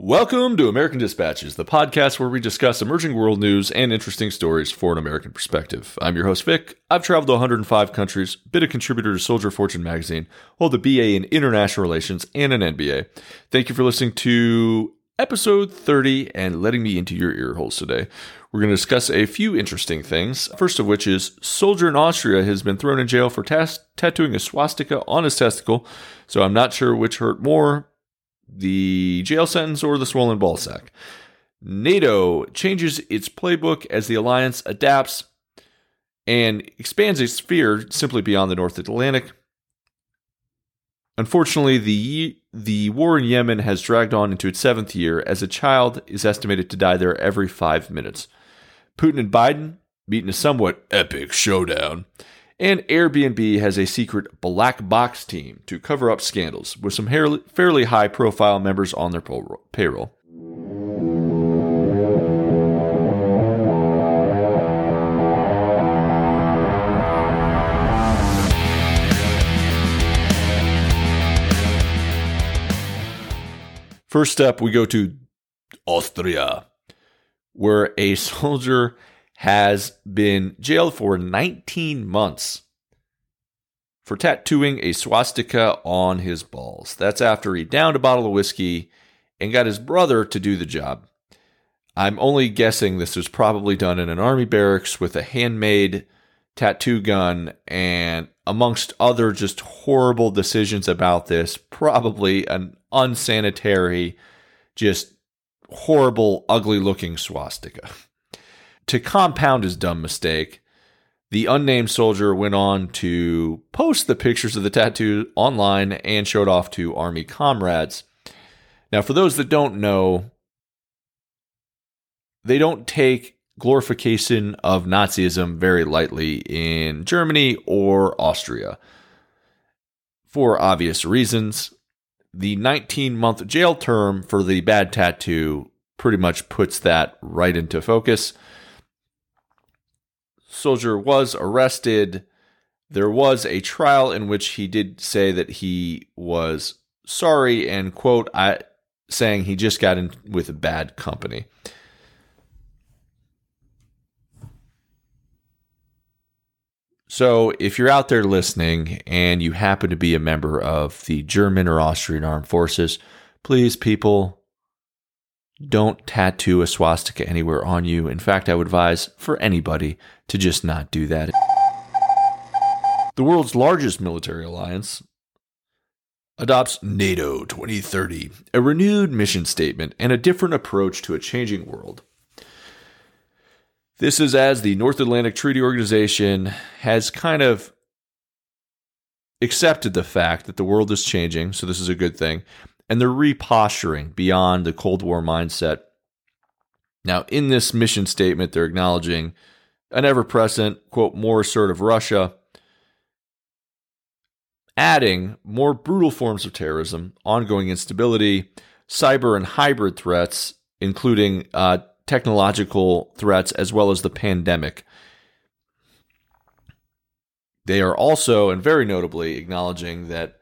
Welcome to American Dispatches, the podcast where we discuss emerging world news and interesting stories for an American perspective. I'm your host, Vic. I've traveled to 105 countries, been a contributor to Soldier Fortune magazine, hold a BA in International Relations and an MBA. Thank you for listening to episode 30 and letting me into your ear holes today. We're going to discuss a few interesting things. First of which is soldier in Austria has been thrown in jail for tas- tattooing a swastika on his testicle. So I'm not sure which hurt more, the jail sentence or the swollen ball sack. NATO changes its playbook as the alliance adapts and expands its sphere simply beyond the North Atlantic. Unfortunately, the the war in Yemen has dragged on into its seventh year as a child is estimated to die there every five minutes. Putin and Biden meet in a somewhat epic showdown. And Airbnb has a secret black box team to cover up scandals with some fairly high profile members on their payroll. First up, we go to Austria, where a soldier has been jailed for 19 months for tattooing a swastika on his balls. That's after he downed a bottle of whiskey and got his brother to do the job. I'm only guessing this was probably done in an army barracks with a handmade tattoo gun and amongst other just horrible decisions about this, probably an unsanitary, just horrible, ugly looking swastika. To compound his dumb mistake, the unnamed soldier went on to post the pictures of the tattoo online and showed off to army comrades. Now, for those that don't know, they don't take glorification of Nazism very lightly in Germany or Austria. For obvious reasons, the 19 month jail term for the bad tattoo pretty much puts that right into focus soldier was arrested. There was a trial in which he did say that he was sorry and quote I saying he just got in with a bad company. So, if you're out there listening and you happen to be a member of the German or Austrian armed forces, please, people, don't tattoo a swastika anywhere on you. In fact, I would advise for anybody to just not do that. The world's largest military alliance adopts NATO 2030, a renewed mission statement and a different approach to a changing world. This is as the North Atlantic Treaty Organization has kind of accepted the fact that the world is changing, so this is a good thing, and they're reposturing beyond the Cold War mindset. Now, in this mission statement, they're acknowledging an ever present, quote, more assertive Russia, adding more brutal forms of terrorism, ongoing instability, cyber and hybrid threats, including uh, technological threats, as well as the pandemic. They are also, and very notably, acknowledging that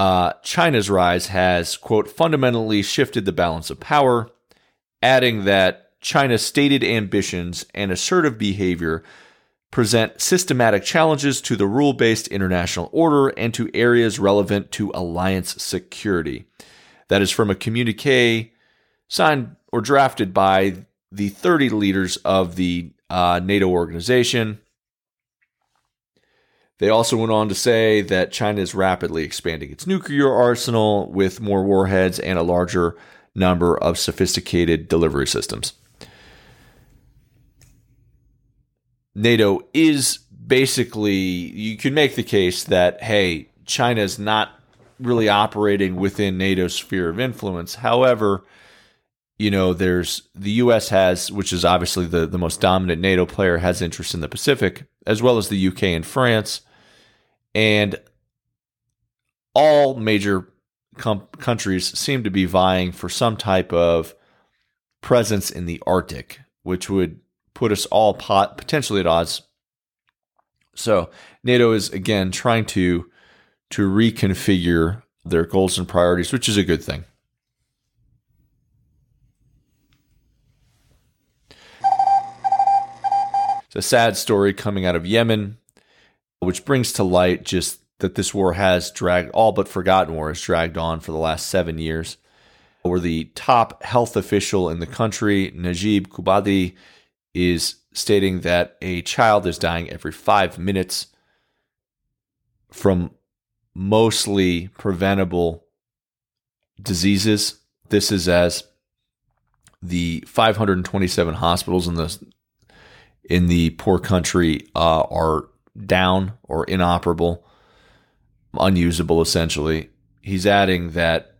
uh, China's rise has, quote, fundamentally shifted the balance of power, adding that China's stated ambitions and assertive behavior present systematic challenges to the rule based international order and to areas relevant to alliance security. That is from a communique signed or drafted by the 30 leaders of the uh, NATO organization. They also went on to say that China is rapidly expanding its nuclear arsenal with more warheads and a larger number of sophisticated delivery systems. NATO is basically, you can make the case that, hey, China is not really operating within NATO's sphere of influence. However, you know, there's the U.S. has, which is obviously the, the most dominant NATO player, has interest in the Pacific, as well as the UK and France and all major com- countries seem to be vying for some type of presence in the Arctic, which would put us all pot- potentially at odds. So NATO is again trying to to reconfigure their goals and priorities, which is a good thing. It's a sad story coming out of Yemen which brings to light just that this war has dragged, all but forgotten war has dragged on for the last seven years. Where the top health official in the country, Najib Kubadi, is stating that a child is dying every five minutes from mostly preventable diseases. This is as the 527 hospitals in the in the poor country uh, are down or inoperable, unusable essentially. He's adding that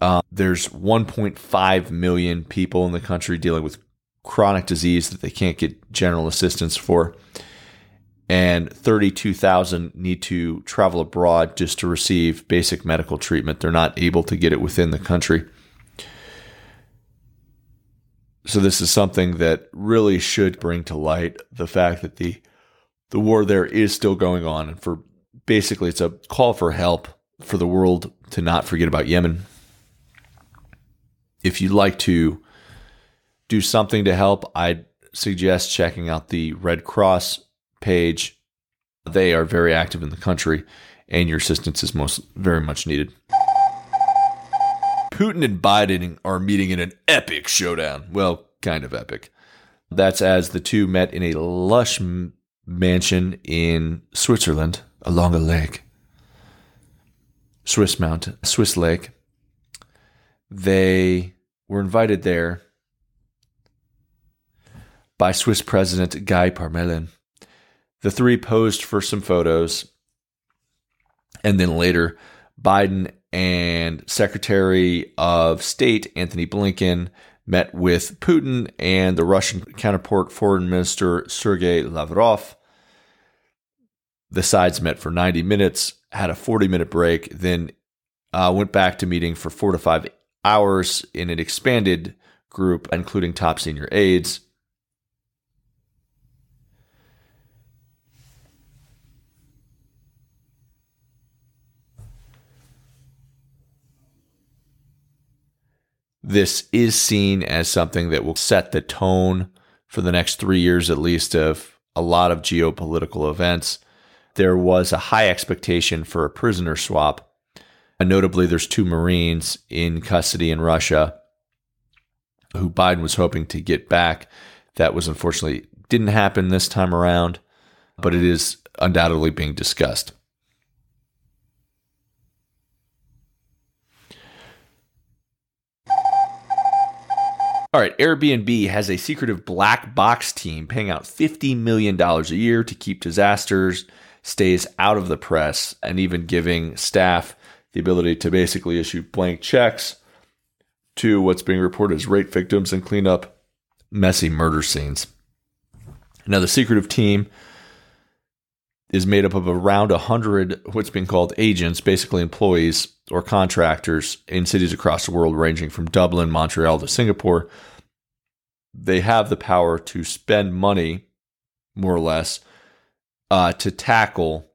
uh, there's 1.5 million people in the country dealing with chronic disease that they can't get general assistance for. And 32,000 need to travel abroad just to receive basic medical treatment. They're not able to get it within the country. So this is something that really should bring to light the fact that the the war there is still going on and for basically it's a call for help for the world to not forget about Yemen. If you'd like to do something to help, I'd suggest checking out the Red Cross page. They are very active in the country and your assistance is most very much needed. Putin and Biden are meeting in an epic showdown. Well, kind of epic. That's as the two met in a lush mansion in Switzerland along a lake. Swiss mountain, Swiss lake. They were invited there by Swiss President Guy Parmelin. The three posed for some photos, and then later, Biden and Secretary of State Antony Blinken met with Putin and the Russian counterpart Foreign Minister Sergei Lavrov. The sides met for 90 minutes, had a 40 minute break, then uh, went back to meeting for four to five hours in an expanded group, including top senior aides. This is seen as something that will set the tone for the next three years at least of a lot of geopolitical events. There was a high expectation for a prisoner swap. And notably, there's two Marines in custody in Russia who Biden was hoping to get back. That was unfortunately didn't happen this time around, but it is undoubtedly being discussed. All right, Airbnb has a secretive black box team paying out $50 million a year to keep disasters stays out of the press and even giving staff the ability to basically issue blank checks to what's being reported as rape victims and clean up messy murder scenes. Now, the secretive team is made up of around 100 what's being called agents, basically employees or contractors in cities across the world, ranging from Dublin, Montreal to Singapore. They have the power to spend money, more or less, uh, to tackle,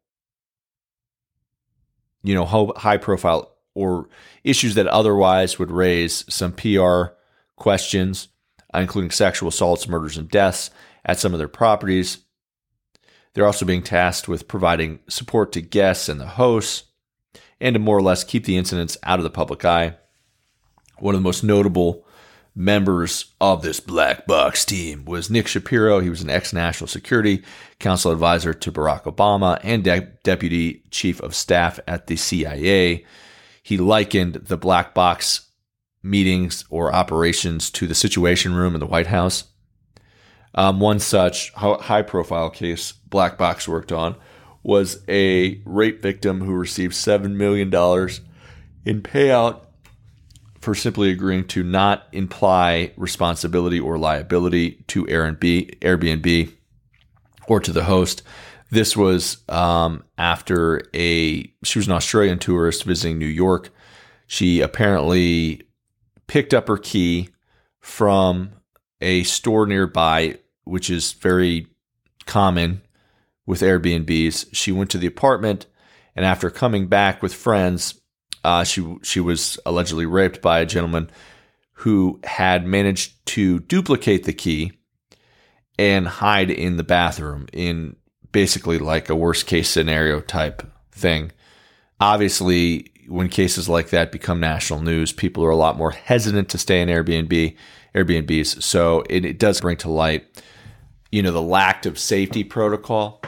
you know, high profile or issues that otherwise would raise some PR questions, including sexual assaults, murders, and deaths at some of their properties they're also being tasked with providing support to guests and the hosts and to more or less keep the incidents out of the public eye. One of the most notable members of this black box team was Nick Shapiro. He was an ex National Security Council advisor to Barack Obama and de- deputy chief of staff at the CIA. He likened the black box meetings or operations to the Situation Room in the White House. Um, one such high profile case Black Box worked on was a rape victim who received $7 million in payout for simply agreeing to not imply responsibility or liability to Airbnb or to the host. This was um, after a she was an Australian tourist visiting New York. She apparently picked up her key from a store nearby, which is very common with Airbnbs. She went to the apartment, and after coming back with friends, uh, she she was allegedly raped by a gentleman who had managed to duplicate the key and hide in the bathroom in basically like a worst case scenario type thing. Obviously, when cases like that become national news, people are a lot more hesitant to stay in Airbnb, Airbnbs. So it, it does bring to light, you know, the lack of safety protocol.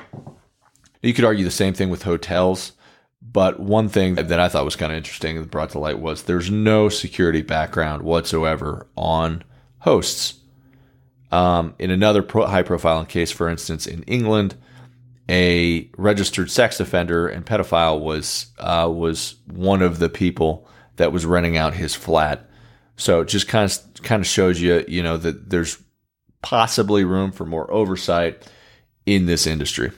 You could argue the same thing with hotels. But one thing that I thought was kind of interesting brought to light was there's no security background whatsoever on hosts. Um, in another pro- high profile case, for instance, in England, a registered sex offender and pedophile was uh, was one of the people that was renting out his flat. So it just kind of kind of shows you, you know, that there's possibly room for more oversight in this industry.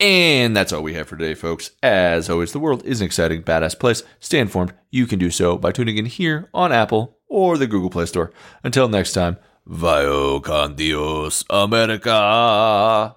And that's all we have for today, folks. As always, the world is an exciting, badass place. Stay informed. You can do so by tuning in here on Apple or the Google Play Store. Until next time, Vaya con Dios, America.